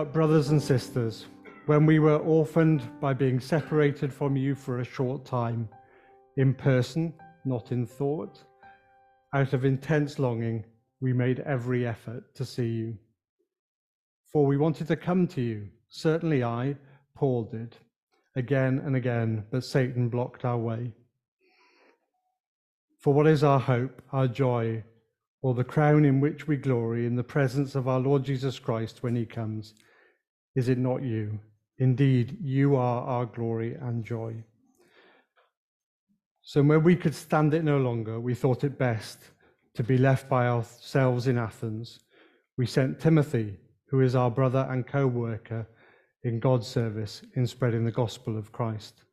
But, brothers and sisters, when we were orphaned by being separated from you for a short time, in person, not in thought, out of intense longing, we made every effort to see you. For we wanted to come to you, certainly I, Paul did, again and again, but Satan blocked our way. For what is our hope, our joy, or the crown in which we glory in the presence of our Lord Jesus Christ when he comes? Is it not you? Indeed, you are our glory and joy. So, when we could stand it no longer, we thought it best to be left by ourselves in Athens. We sent Timothy, who is our brother and co worker in God's service in spreading the gospel of Christ,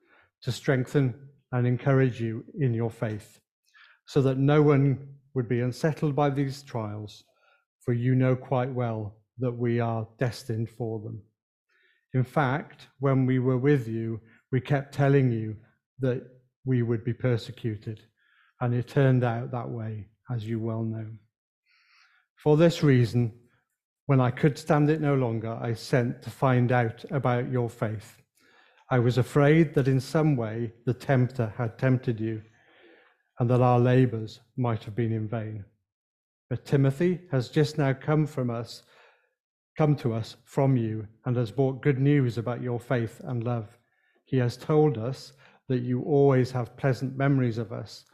to strengthen and encourage you in your faith so that no one would be unsettled by these trials, for you know quite well that we are destined for them. In fact, when we were with you, we kept telling you that we would be persecuted, and it turned out that way, as you well know. For this reason, when I could stand it no longer, I sent to find out about your faith. I was afraid that in some way the tempter had tempted you and that our labors might have been in vain. But Timothy has just now come from us, come to us from you, and has brought good news about your faith and love. He has told us that you always have pleasant memories of us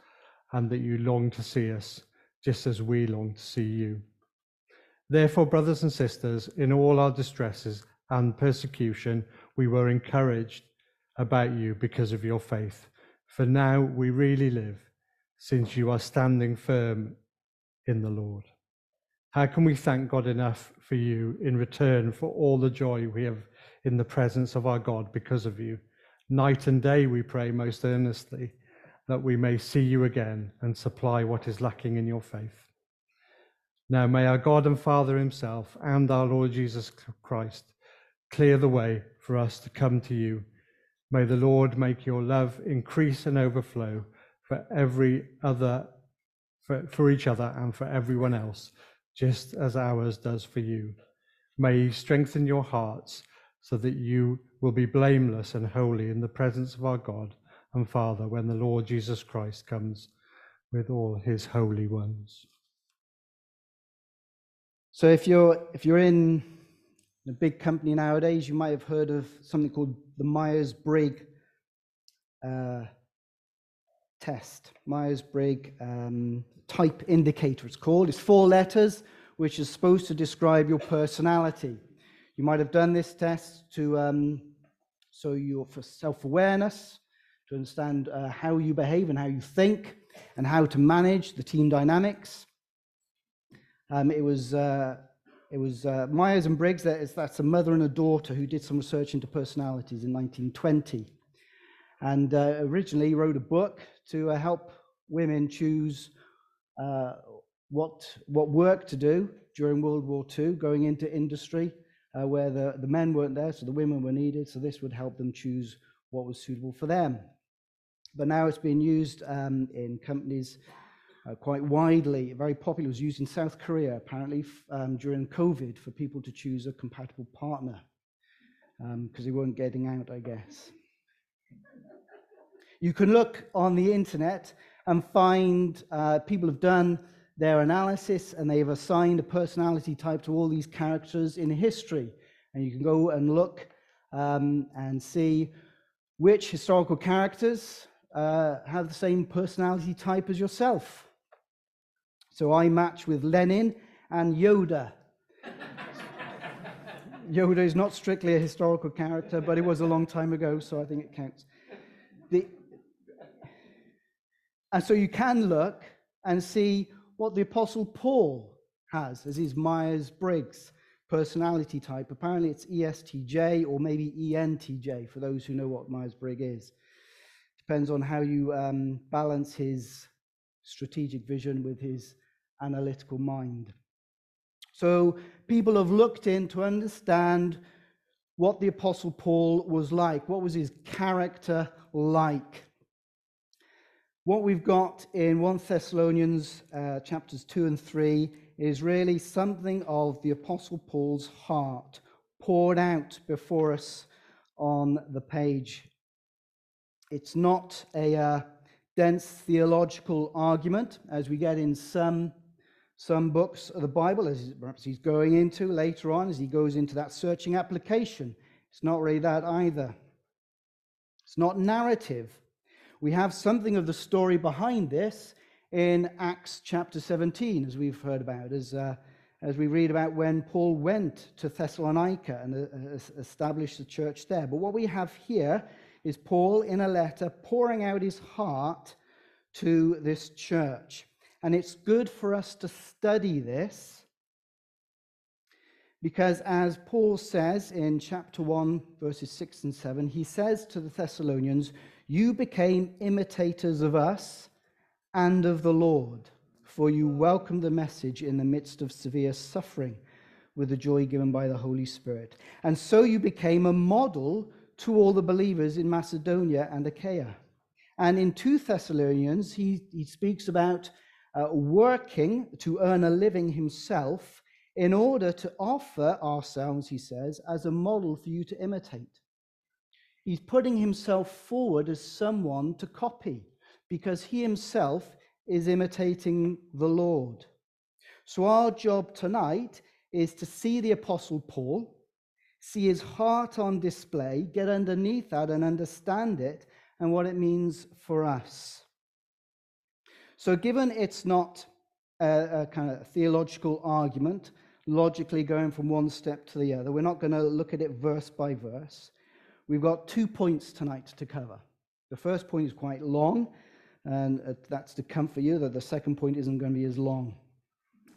and that you long to see us, just as we long to see you. Therefore, brothers and sisters, in all our distresses and persecution, we were encouraged about you because of your faith. For now we really live since you are standing firm in the Lord. How can we thank God enough for you in return for all the joy we have in the presence of our God because of you? Night and day we pray most earnestly that we may see you again and supply what is lacking in your faith. Now may our God and Father Himself and our Lord Jesus Christ clear the way for us to come to you. May the Lord make your love increase and overflow for every other, for, for each other and for everyone else, just as ours does for you. May He strengthen your hearts so that you will be blameless and holy in the presence of our God and Father when the Lord Jesus Christ comes with all his holy ones. So if you're if you're in a big company nowadays, you might have heard of something called the Myers-Briggs uh, test. Myers-Briggs um, type indicator, it's called. It's four letters, which is supposed to describe your personality. You might have done this test to um, so you're for self-awareness, to understand uh, how you behave and how you think, and how to manage the team dynamics. Um, it was uh, it was uh, Myers and Briggs. That is, that's a mother and a daughter who did some research into personalities in 1920, and uh, originally wrote a book to uh, help women choose uh, what what work to do during World War II, going into industry uh, where the, the men weren't there, so the women were needed. So this would help them choose what was suitable for them. But now it's being used um, in companies uh, quite widely. Very popular. It was used in South Korea apparently um, during COVID for people to choose a compatible partner because um, they weren't getting out, I guess. You can look on the internet and find uh, people have done their analysis and they've assigned a personality type to all these characters in history. And you can go and look um, and see which historical characters uh, have the same personality type as yourself. So I match with Lenin and Yoda. Yoda is not strictly a historical character, but it was a long time ago, so I think it counts. The, and so you can look and see what the Apostle Paul has as his Myers Briggs personality type. Apparently, it's ESTJ or maybe ENTJ for those who know what Myers Briggs is. Depends on how you um, balance his strategic vision with his analytical mind. So, people have looked in to understand what the Apostle Paul was like. What was his character like? What we've got in 1 Thessalonians uh, chapters 2 and 3 is really something of the Apostle Paul's heart. poured out before us on the page. It's not a uh, dense theological argument as we get in some, some books of the Bible, as perhaps he's going into later on as he goes into that searching application. It's not really that either. It's not narrative. We have something of the story behind this in Acts chapter 17, as we've heard about, as, uh, as we read about when Paul went to Thessalonica and uh, established the church there. But what we have here is Paul in a letter pouring out his heart to this church. And it's good for us to study this because, as Paul says in chapter 1, verses 6 and 7, he says to the Thessalonians, You became imitators of us and of the Lord, for you welcomed the message in the midst of severe suffering with the joy given by the Holy Spirit. And so you became a model to all the believers in Macedonia and Achaia. And in 2 Thessalonians, he, he speaks about uh, working to earn a living himself in order to offer ourselves, he says, as a model for you to imitate. He's putting himself forward as someone to copy because he himself is imitating the Lord. So, our job tonight is to see the Apostle Paul, see his heart on display, get underneath that and understand it and what it means for us. So, given it's not a, a kind of theological argument, logically going from one step to the other, we're not going to look at it verse by verse. We've got two points tonight to cover. The first point is quite long, and uh, that's to comfort you that the second point isn't going to be as long.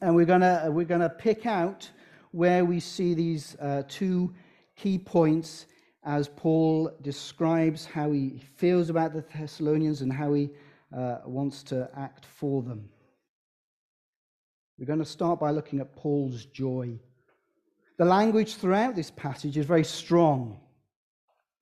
And we're going to, we're going to pick out where we see these uh, two key points as Paul describes how he feels about the Thessalonians and how he uh, wants to act for them. We're going to start by looking at Paul's joy. The language throughout this passage is very strong.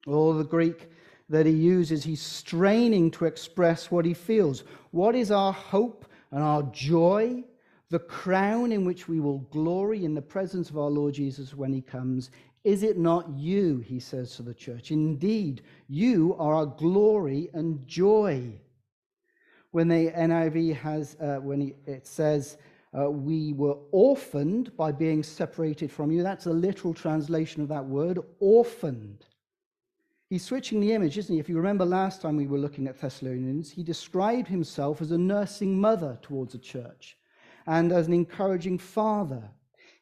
All the Greek that he uses, he's straining to express what he feels. What is our hope and our joy? The crown in which we will glory in the presence of our Lord Jesus when he comes. Is it not you, he says to the church? Indeed, you are our glory and joy. When the NIV has, uh, when he, it says, uh, we were orphaned by being separated from you, that's a literal translation of that word, orphaned. He's switching the image, isn't he? If you remember last time we were looking at Thessalonians, he described himself as a nursing mother towards a church and as an encouraging father.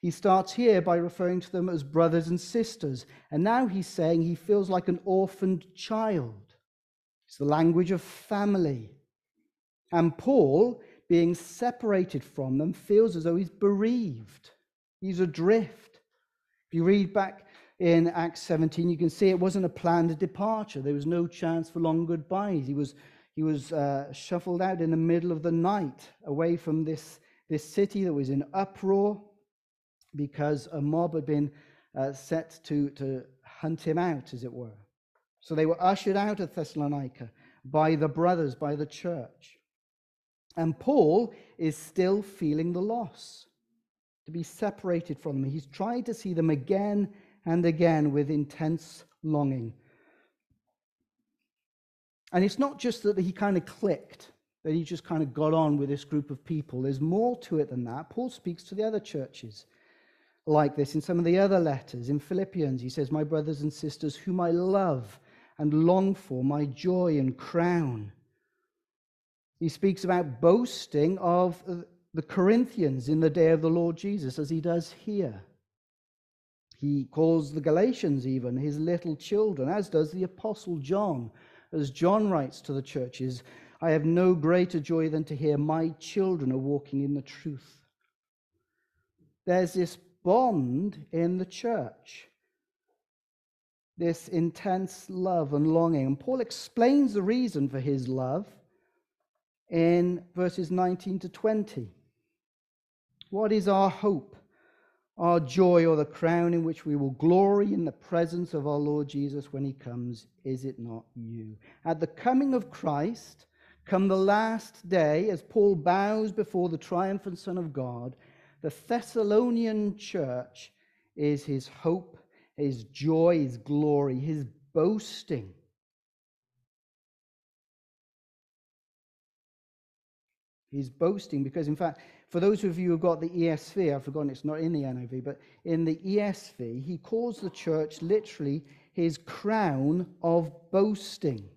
He starts here by referring to them as brothers and sisters, and now he's saying he feels like an orphaned child. It's the language of family. And Paul, being separated from them, feels as though he's bereaved, he's adrift. If you read back in Acts 17, you can see it wasn't a planned departure. There was no chance for long goodbyes. He was, he was uh, shuffled out in the middle of the night away from this, this city that was in uproar because a mob had been uh, set to, to hunt him out, as it were. So they were ushered out of Thessalonica by the brothers, by the church. And Paul is still feeling the loss to be separated from them. He's tried to see them again and again with intense longing. And it's not just that he kind of clicked, that he just kind of got on with this group of people. There's more to it than that. Paul speaks to the other churches like this in some of the other letters. In Philippians, he says, My brothers and sisters, whom I love and long for, my joy and crown. He speaks about boasting of the Corinthians in the day of the Lord Jesus, as he does here. He calls the Galatians even his little children, as does the Apostle John. As John writes to the churches, I have no greater joy than to hear my children are walking in the truth. There's this bond in the church, this intense love and longing. And Paul explains the reason for his love in verses 19 to 20. What is our hope? Our joy or the crown in which we will glory in the presence of our Lord Jesus when he comes, is it not you? At the coming of Christ, come the last day, as Paul bows before the triumphant Son of God, the Thessalonian church is his hope his joy, his glory, his boasting. He's boasting because, in fact, for those of you who've got the ESV, I've forgotten it's not in the NIV, but in the ESV, he calls the church literally his crown of boasting.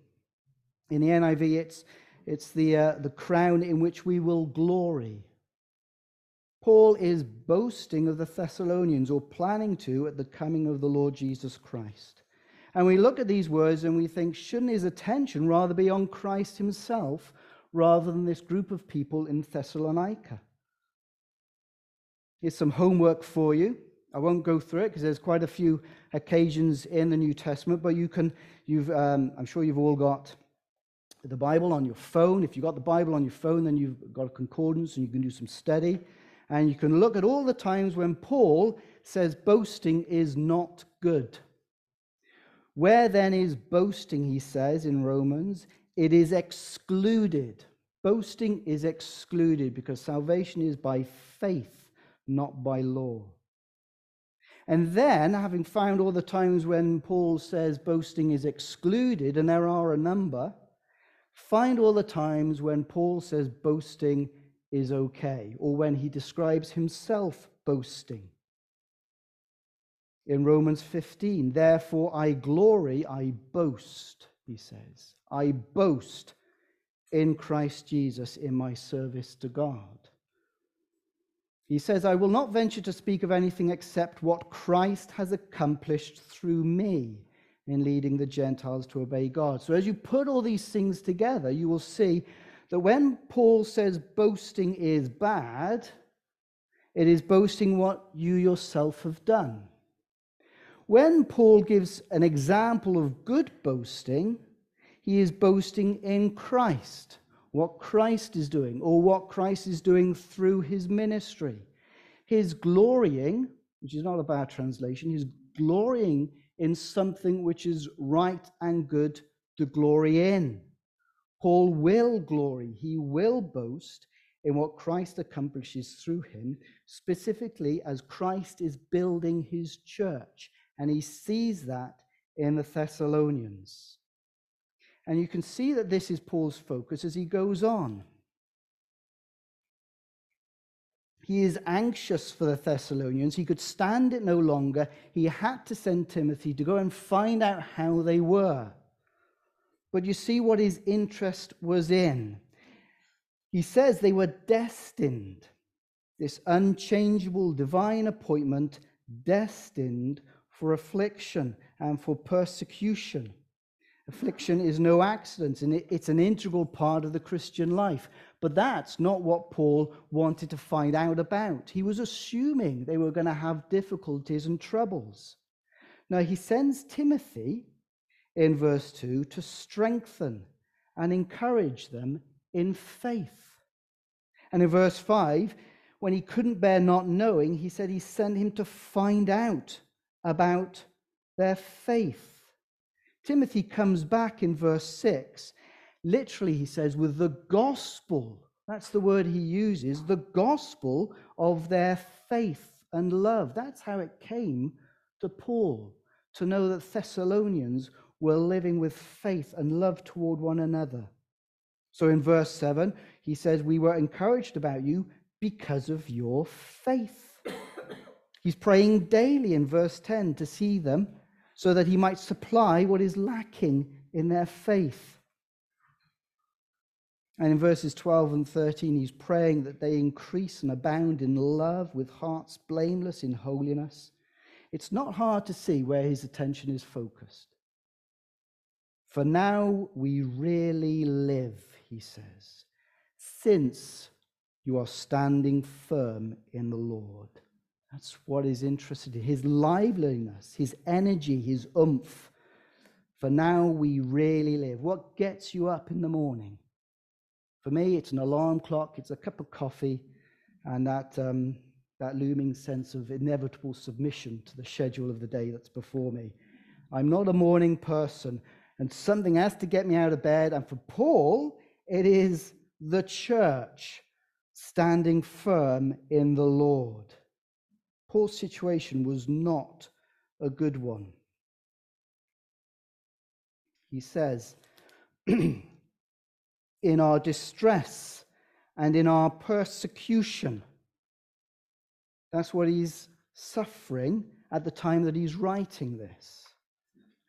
In the NIV, it's, it's the, uh, the crown in which we will glory. Paul is boasting of the Thessalonians, or planning to, at the coming of the Lord Jesus Christ. And we look at these words and we think, shouldn't his attention rather be on Christ himself rather than this group of people in Thessalonica? Here's some homework for you. I won't go through it because there's quite a few occasions in the New Testament, but you can, you've, um, I'm sure you've all got the Bible on your phone. If you've got the Bible on your phone, then you've got a concordance and you can do some study. And you can look at all the times when Paul says boasting is not good. Where then is boasting, he says in Romans? It is excluded. Boasting is excluded because salvation is by faith not by law. And then, having found all the times when Paul says boasting is excluded, and there are a number, find all the times when Paul says boasting is okay, or when he describes himself boasting. In Romans 15, therefore I glory, I boast, he says. I boast in Christ Jesus in my service to God. He says, I will not venture to speak of anything except what Christ has accomplished through me in leading the Gentiles to obey God. So, as you put all these things together, you will see that when Paul says boasting is bad, it is boasting what you yourself have done. When Paul gives an example of good boasting, he is boasting in Christ what Christ is doing or what Christ is doing through his ministry. His glorying, which is not a bad translation, his glorying in something which is right and good to glory in. Paul will glory, he will boast in what Christ accomplishes through him, specifically as Christ is building his church. And he sees that in the Thessalonians. And you can see that this is Paul's focus as he goes on. He is anxious for the Thessalonians. He could stand it no longer. He had to send Timothy to go and find out how they were. But you see what his interest was in. He says they were destined, this unchangeable divine appointment, destined for affliction and for persecution. Affliction is no accident, and it's an integral part of the Christian life. But that's not what Paul wanted to find out about. He was assuming they were going to have difficulties and troubles. Now, he sends Timothy in verse 2 to strengthen and encourage them in faith. And in verse 5, when he couldn't bear not knowing, he said he sent him to find out about their faith. Timothy comes back in verse 6. Literally, he says, with the gospel. That's the word he uses, the gospel of their faith and love. That's how it came to Paul to know that Thessalonians were living with faith and love toward one another. So in verse 7, he says, We were encouraged about you because of your faith. He's praying daily in verse 10 to see them so that he might supply what is lacking in their faith. And in verses 12 and 13, he's praying that they increase and abound in love with hearts blameless in holiness. It's not hard to see where his attention is focused. For now we really live, he says, since you are standing firm in the Lord. That's what is interested in his liveliness, his energy, his oomph. For now we really live. What gets you up in the morning? For me, it's an alarm clock, it's a cup of coffee, and that, um, that looming sense of inevitable submission to the schedule of the day that's before me. I'm not a morning person, and something has to get me out of bed. And for Paul, it is the church standing firm in the Lord. Paul's situation was not a good one. He says, In our distress and in our persecution, that's what he's suffering at the time that he's writing this.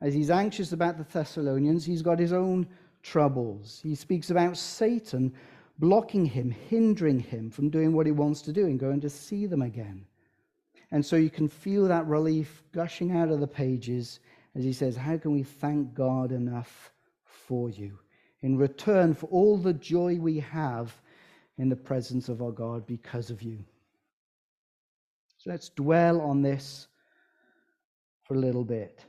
As he's anxious about the Thessalonians, he's got his own troubles. He speaks about Satan blocking him, hindering him from doing what he wants to do and going to see them again. And so you can feel that relief gushing out of the pages as he says, How can we thank God enough for you in return for all the joy we have in the presence of our God because of you? So let's dwell on this for a little bit.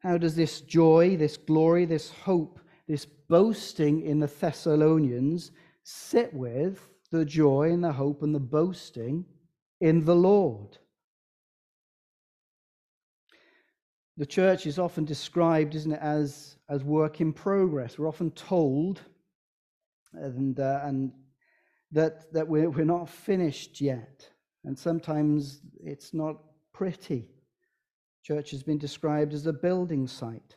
How does this joy, this glory, this hope, this boasting in the Thessalonians sit with the joy and the hope and the boasting in the Lord? The church is often described, isn't it, as, as work in progress. We're often told and, uh, and that, that we're, we're not finished yet. And sometimes it's not pretty. Church has been described as a building site.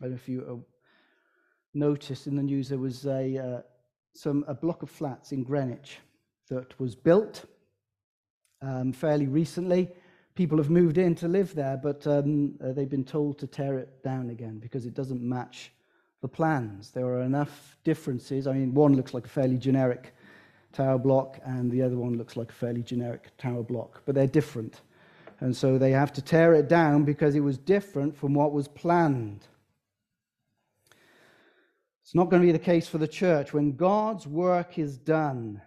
I don't know if you uh, noticed in the news there was a, uh, some, a block of flats in Greenwich that was built um, fairly recently. People have moved in to live there, but um, uh, they've been told to tear it down again because it doesn't match the plans. There are enough differences. I mean, one looks like a fairly generic tower block, and the other one looks like a fairly generic tower block, but they're different. And so they have to tear it down because it was different from what was planned. It's not going to be the case for the church. When God's work is done,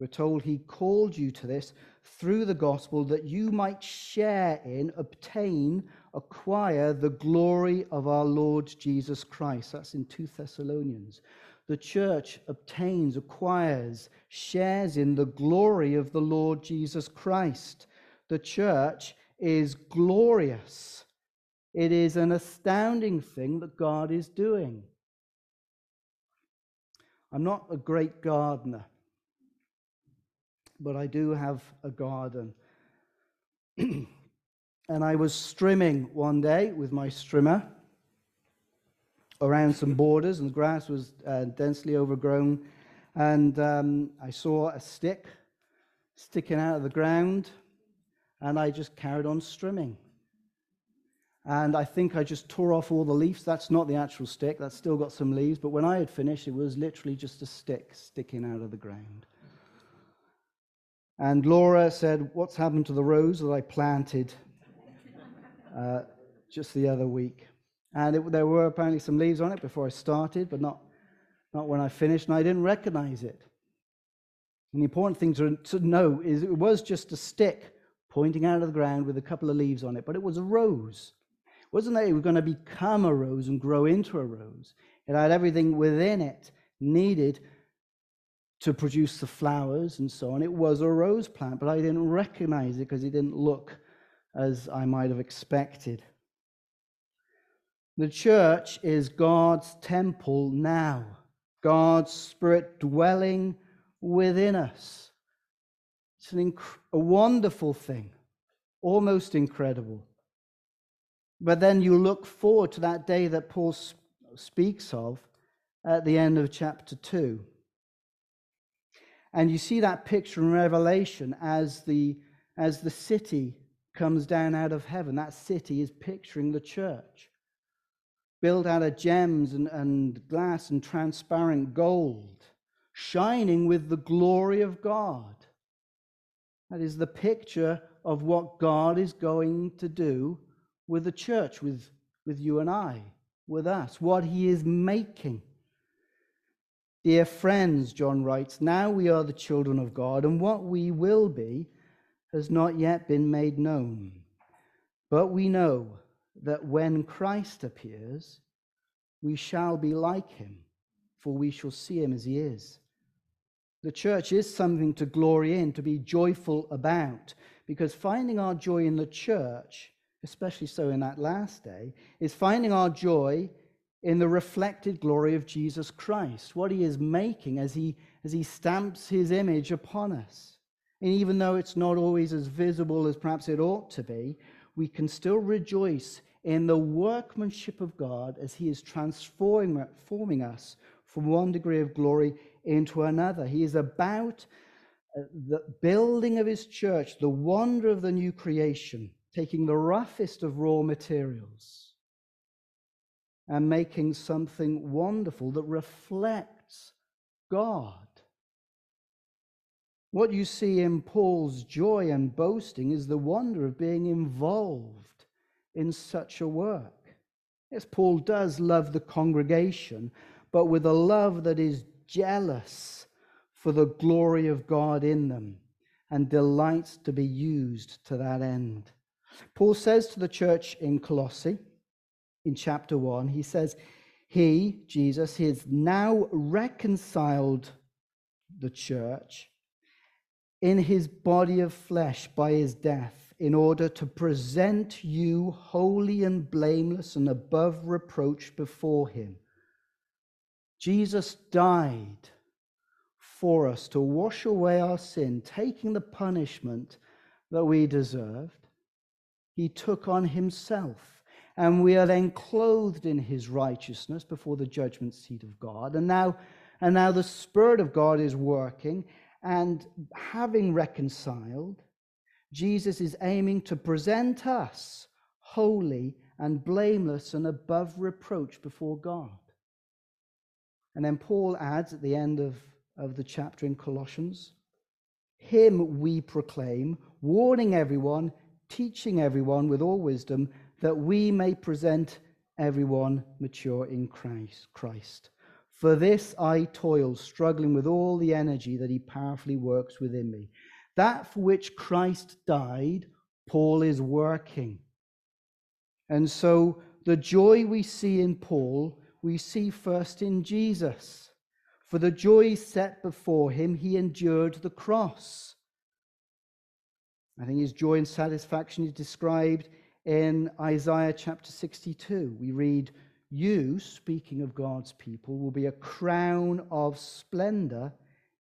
we're told He called you to this through the gospel that you might share in, obtain, acquire the glory of our Lord Jesus Christ. That's in 2 Thessalonians the church obtains, acquires, shares in the glory of the Lord Jesus Christ. The church is glorious. It is an astounding thing that God is doing. I'm not a great gardener, but I do have a garden. and I was strimming one day with my strimmer around some borders, and the grass was uh, densely overgrown. And um, I saw a stick sticking out of the ground, and I just carried on strimming. And I think I just tore off all the leaves. That's not the actual stick, that's still got some leaves. But when I had finished, it was literally just a stick sticking out of the ground. And Laura said, What's happened to the rose that I planted uh, just the other week? And it, there were apparently some leaves on it before I started, but not, not when I finished, and I didn't recognize it. And the important thing to, to know is it was just a stick pointing out of the ground with a couple of leaves on it, but it was a rose. It wasn't that it was going to become a rose and grow into a rose. It had everything within it needed to produce the flowers and so on. It was a rose plant, but I didn't recognize it because it didn't look as I might have expected. The church is God's temple now, God's Spirit dwelling within us. It's an inc- a wonderful thing, almost incredible. But then you look forward to that day that Paul sp- speaks of at the end of chapter 2. And you see that picture in Revelation as the, as the city comes down out of heaven. That city is picturing the church built out of gems and, and glass and transparent gold, shining with the glory of God. That is the picture of what God is going to do with the church, with, with you and I, with us, what he is making. Dear friends, John writes, now we are the children of God, and what we will be has not yet been made known. But we know that when Christ appears, we shall be like him, for we shall see him as he is. The church is something to glory in, to be joyful about, because finding our joy in the church, especially so in that last day, is finding our joy in the reflected glory of Jesus Christ, what he is making as he, as he stamps his image upon us. And even though it's not always as visible as perhaps it ought to be, we can still rejoice in the workmanship of God as He is transforming us from one degree of glory into another. He is about uh, the building of His church, the wonder of the new creation, taking the roughest of raw materials and making something wonderful that reflects God. What you see in Paul's joy and boasting is the wonder of being involved in such a work. Yes, Paul does love the congregation, but with a love that is jealous for the glory of God in them and delights to be used to that end. Paul says to the church in Colossae, in chapter 1, he says, He, Jesus, he has now reconciled the church in his body of flesh by his death in order to present you holy and blameless and above reproach before him. Jesus died for us to wash away our sin, taking the punishment that we deserved. He took on himself, and we are then clothed in his righteousness before the judgment seat of God. And now, and now the Spirit of God is working, and having reconciled, Jesus is aiming to present us holy and blameless and above reproach before God. And then Paul adds at the end of, of the chapter in Colossians, Him we proclaim, warning everyone, teaching everyone with all wisdom, that we may present everyone mature in Christ. Christ. For this I toil, struggling with all the energy that he powerfully works within me. That for which Christ died, Paul is working. And so the joy we see in Paul, we see first in Jesus. For the joy set before him, he endured the cross. I think his joy and satisfaction is described in Isaiah chapter 62. We read, you, speaking of God's people, will be a crown of splendor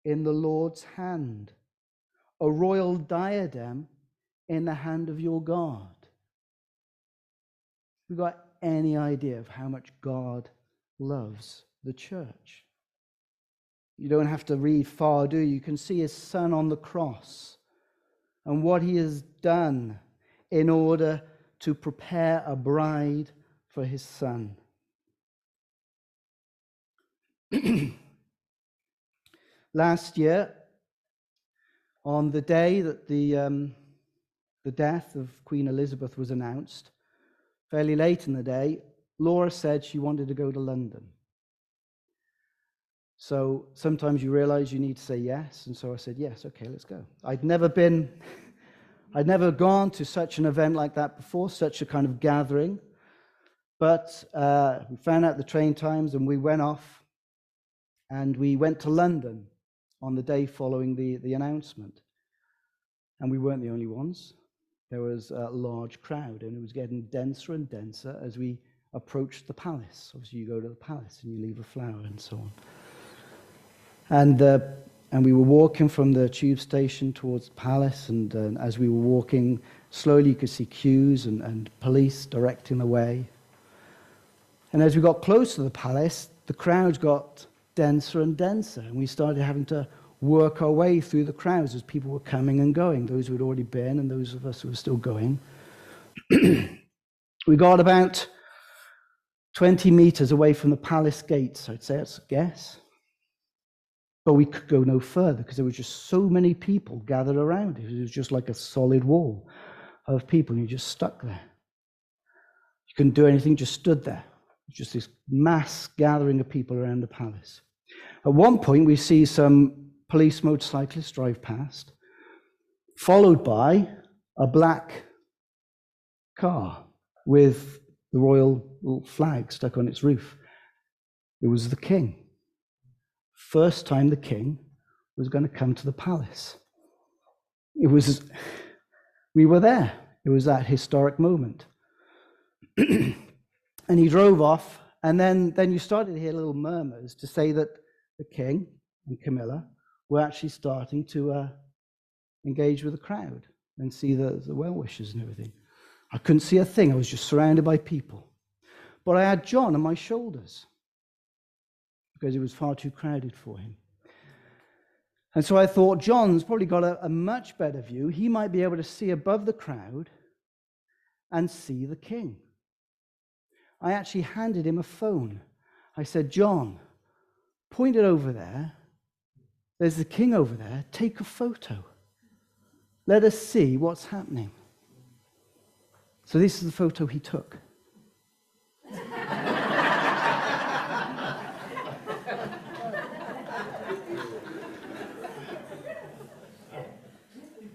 in the Lord's hand, a royal diadem in the hand of your God. We got any idea of how much God loves the church? You don't have to read far, do you? You can see his son on the cross and what he has done in order to prepare a bride for his son. Last year, on the day that the, um, the death of Queen Elizabeth was announced, fairly late in the day, Laura said she wanted to go to London. So sometimes you realize you need to say yes. And so I said, yes, okay, let's go. I'd never been, I'd never gone to such an event like that before, such a kind of gathering. But uh, we found out the train times and we went off and we went to London on the day following the, the announcement. And we weren't the only ones. There was a large crowd, and it was getting denser and denser as we approached the palace. Obviously, you go to the palace and you leave a flower and so on. And, uh, and we were walking from the tube station towards the palace, and uh, as we were walking, slowly you could see queues and, and police directing the way. And as we got close to the palace, the crowds got denser and denser. And we started having to work our way through the crowds as people were coming and going, those who had already been and those of us who were still going. we got about 20 meters away from the palace gates, I'd say, that's a guess. But we could go no further because there were just so many people gathered around it. Was just like a solid wall of people, and you're just stuck there. You couldn't do anything, just stood there. It was Just this mass gathering of people around the palace. At one point, we see some police motorcyclists drive past, followed by a black car with the royal flag stuck on its roof. It was the king. First time the king was going to come to the palace. It was, we were there. It was that historic moment. and he drove off, and then, then you started to hear little murmurs to say that the king and Camilla were actually starting to uh, engage with the crowd and see the, the well wishers and everything. I couldn't see a thing. I was just surrounded by people. But I had John on my shoulders because it was far too crowded for him. And so I thought, John's probably got a, a, much better view. He might be able to see above the crowd and see the king. I actually handed him a phone. I said, John, point it over there. There's the king over there. Take a photo. Let us see what's happening. So, this is the photo he took.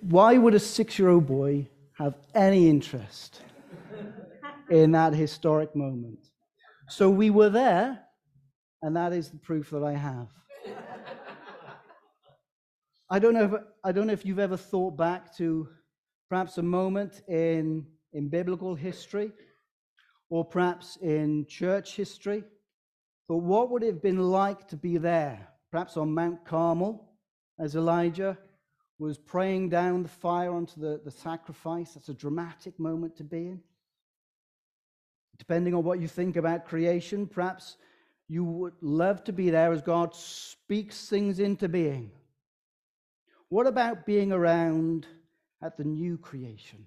Why would a six year old boy have any interest in that historic moment? So, we were there, and that is the proof that I have. I don't know if, I don't know if you've ever thought back to perhaps a moment in, in biblical history or perhaps in church history. But what would it have been like to be there? Perhaps on Mount Carmel as Elijah was praying down the fire onto the, the sacrifice. That's a dramatic moment to be in. Depending on what you think about creation, perhaps you would love to be there as God speaks things into being. What about being around at the new creation?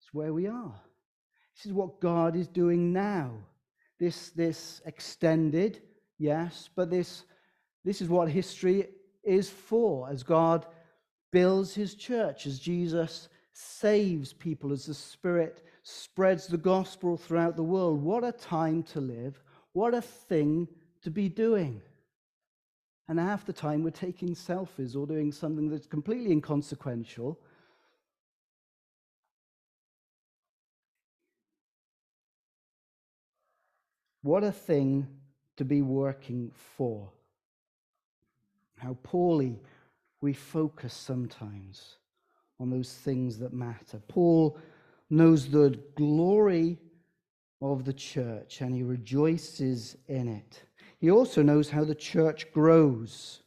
It's where we are. This is what God is doing now. This, this extended, yes, but this, this is what history is for as God builds his church, as Jesus saves people, as the Spirit spreads the gospel throughout the world. What a time to live! What a thing to be doing. And half the time we're taking selfies or doing something that's completely inconsequential. What a thing to be working for. How poorly we focus sometimes on those things that matter. Paul knows the glory of the church and he rejoices in it. He also knows how the church grows.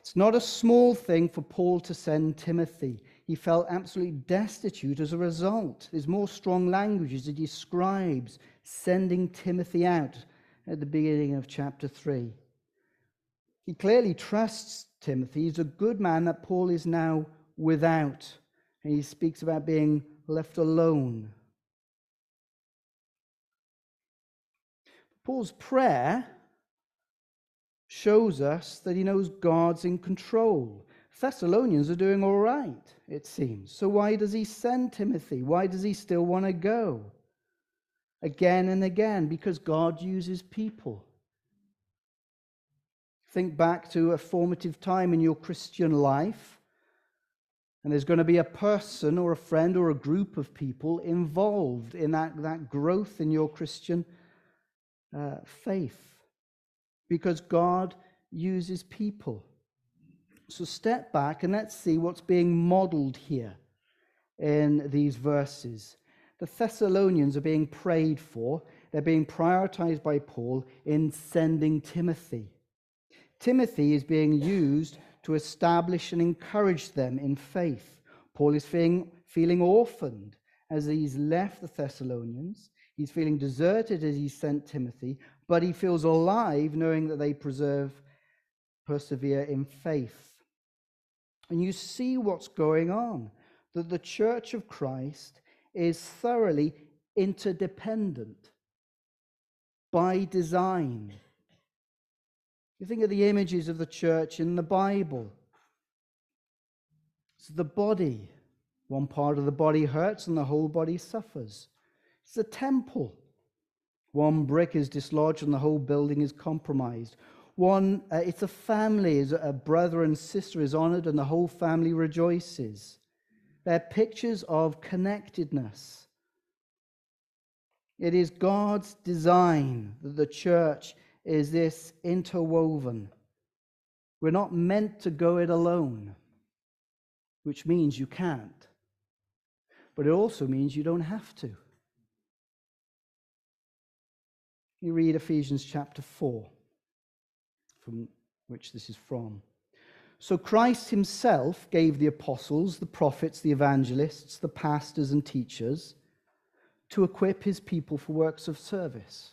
It's not a small thing for Paul to send Timothy. He felt absolutely destitute as a result. There's more strong language as he describes sending Timothy out at the beginning of chapter 3. He clearly trusts Timothy. He's a good man that Paul is now without. And he speaks about being left alone. Paul's prayer shows us that he knows God's in control. Thessalonians are doing all right, it seems. So why does he send Timothy? Why does he still want to go? Again and again, because God uses people. Think back to a formative time in your Christian life, and there's going to be a person or a friend or a group of people involved in that, that growth in your Christian uh, faith because God uses people. So step back and let's see what's being modeled here in these verses. The Thessalonians are being prayed for, they're being prioritized by Paul in sending Timothy. Timothy is being used to establish and encourage them in faith. Paul is feeling, feeling orphaned as he's left the Thessalonians. He's feeling deserted as he sent Timothy, but he feels alive knowing that they preserve, persevere in faith. And you see what's going on that the church of Christ is thoroughly interdependent by design. You think of the images of the church in the Bible. It's the body. One part of the body hurts and the whole body suffers. It's a temple. One brick is dislodged and the whole building is compromised. One, uh, it's a family, a brother and sister is honored and the whole family rejoices. They're pictures of connectedness. It is God's design that the church is this interwoven. We're not meant to go it alone, which means you can't. But it also means you don't have to. You read Ephesians chapter 4, from which this is from. So Christ himself gave the apostles, the prophets, the evangelists, the pastors, and teachers to equip his people for works of service,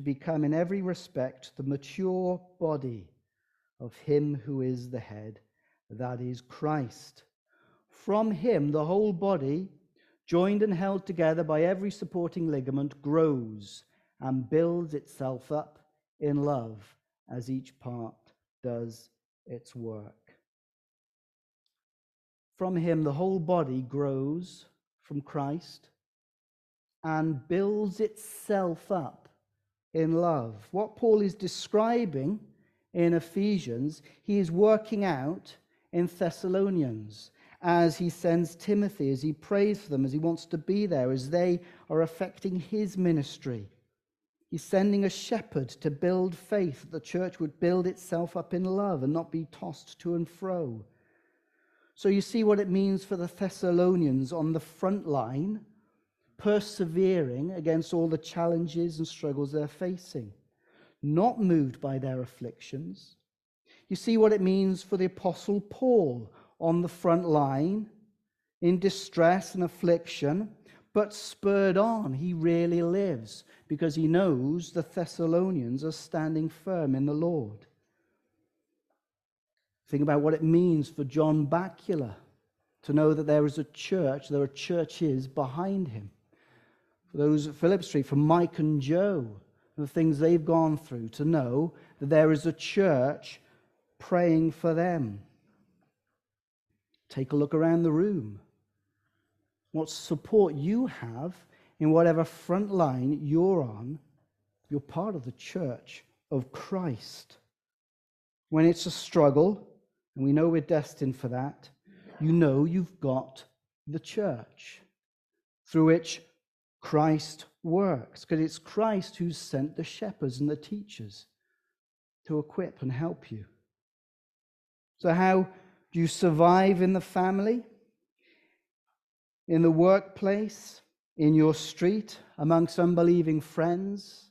to become in every respect the mature body of Him who is the head, that is Christ. From Him, the whole body, joined and held together by every supporting ligament, grows and builds itself up in love as each part does its work. From him, the whole body grows from Christ and builds itself up in love. What Paul is describing in Ephesians, he is working out in Thessalonians as he sends Timothy, as he prays for them, as he wants to be there, as they are affecting his ministry. He's sending a shepherd to build faith, that the church would build itself up in love and not be tossed to and fro. So you see what it means for the Thessalonians on the front line, persevering against all the challenges and struggles they're facing, not moved by their afflictions. You see what it means for the Apostle Paul on the front line, in distress and affliction, but spurred on. He really lives because he knows the Thessalonians are standing firm in the Lord. Think about what it means for John Bakula to know that there is a church, there are churches behind him. For those at Philip Street, for Mike and Joe, the things they've gone through, to know that there is a church praying for them. Take a look around the room. What support you have in whatever front line you're on, you're part of the church of Christ. When it's a struggle, and we know we're destined for that, you know you've got the church through which Christ works, because it's Christ who's sent the shepherds and the teachers to equip and help you. So, how do you survive in the family, in the workplace, in your street, amongst unbelieving friends?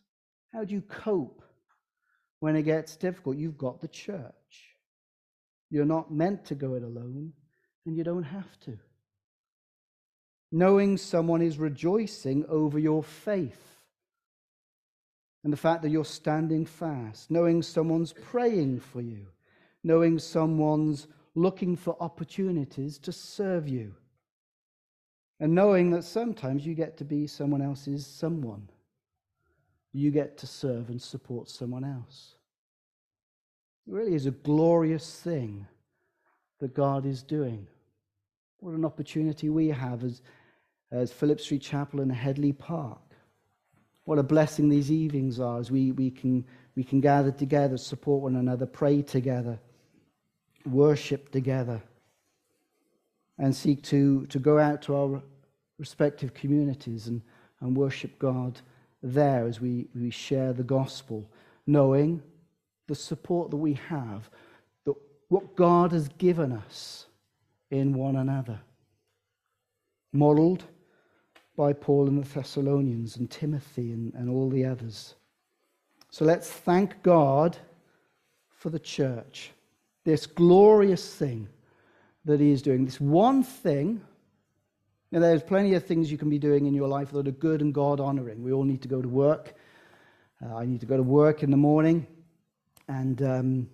How do you cope when it gets difficult? You've got the church. You're not meant to go it alone, and you don't have to. Knowing someone is rejoicing over your faith and the fact that you're standing fast, knowing someone's praying for you, knowing someone's looking for opportunities to serve you, and knowing that sometimes you get to be someone else's someone. You get to serve and support someone else. It really is a glorious thing that God is doing. What an opportunity we have as, as Philip Street Chapel and Headley Park. What a blessing these evenings are as we, we, can, we can gather together, support one another, pray together, worship together, and seek to, to go out to our respective communities and, and worship God there as we, we share the gospel, knowing the support that we have, that what God has given us in one another. Modeled by Paul and the Thessalonians and Timothy and, and all the others. So let's thank God for the church, this glorious thing that He is doing, this one thing. Now, there's plenty of things you can be doing in your life that are good and God honoring. We all need to go to work. Uh, I need to go to work in the morning. And um,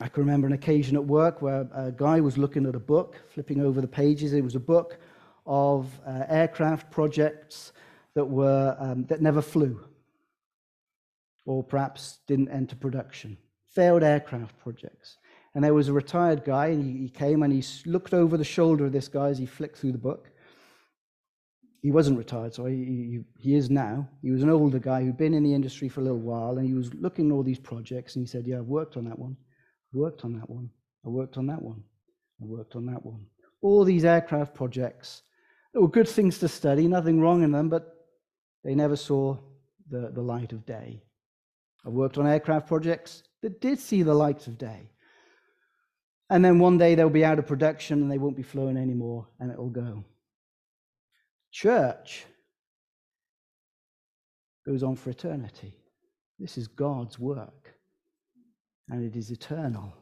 I can remember an occasion at work where a guy was looking at a book, flipping over the pages. It was a book of uh, aircraft projects that, were, um, that never flew or perhaps didn't enter production, failed aircraft projects. And there was a retired guy, and he, he came and he looked over the shoulder of this guy as he flicked through the book he wasn't retired, so he, he, he, is now. He was an older guy who'd been in the industry for a little while, and he was looking at all these projects, and he said, "Yeah, I've worked on that one. I worked on that one. I worked on that one. I worked on that one. All these aircraft projects, they were good things to study, nothing wrong in them, but they never saw the, the light of day. I worked on aircraft projects that did see the light of day. And then one day they'll be out of production and they won't be flowing anymore and it'll go. Church goes on for eternity. This is God's work and it is eternal,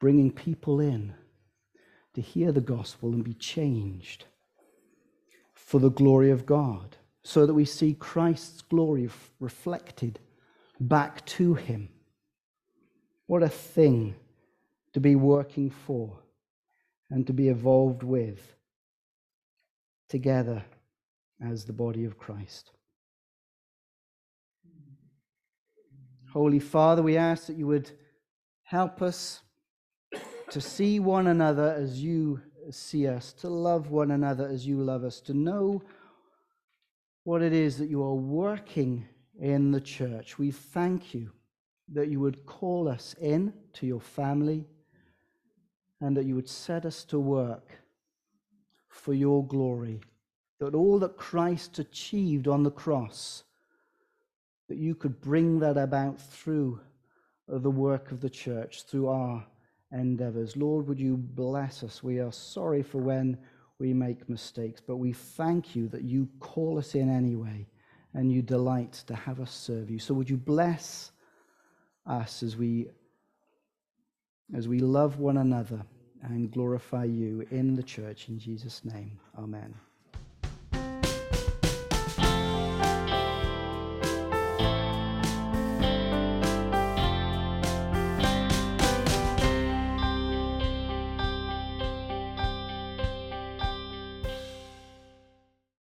bringing people in to hear the gospel and be changed for the glory of God, so that we see Christ's glory reflected back to him. What a thing to be working for and to be evolved with together as the body of Christ. Holy Father, we ask that you would help us to see one another as you see us, to love one another as you love us, to know what it is that you are working in the church. We thank you that you would call us in to your family and that you would set us to work for your glory. That all that Christ achieved on the cross, that you could bring that about through the work of the church, through our endeavors. Lord, would you bless us? We are sorry for when we make mistakes, but we thank you that you call us in anyway and you delight to have us serve you. So would you bless us as we as we love one another and glorify you in the church in Jesus name. Amen.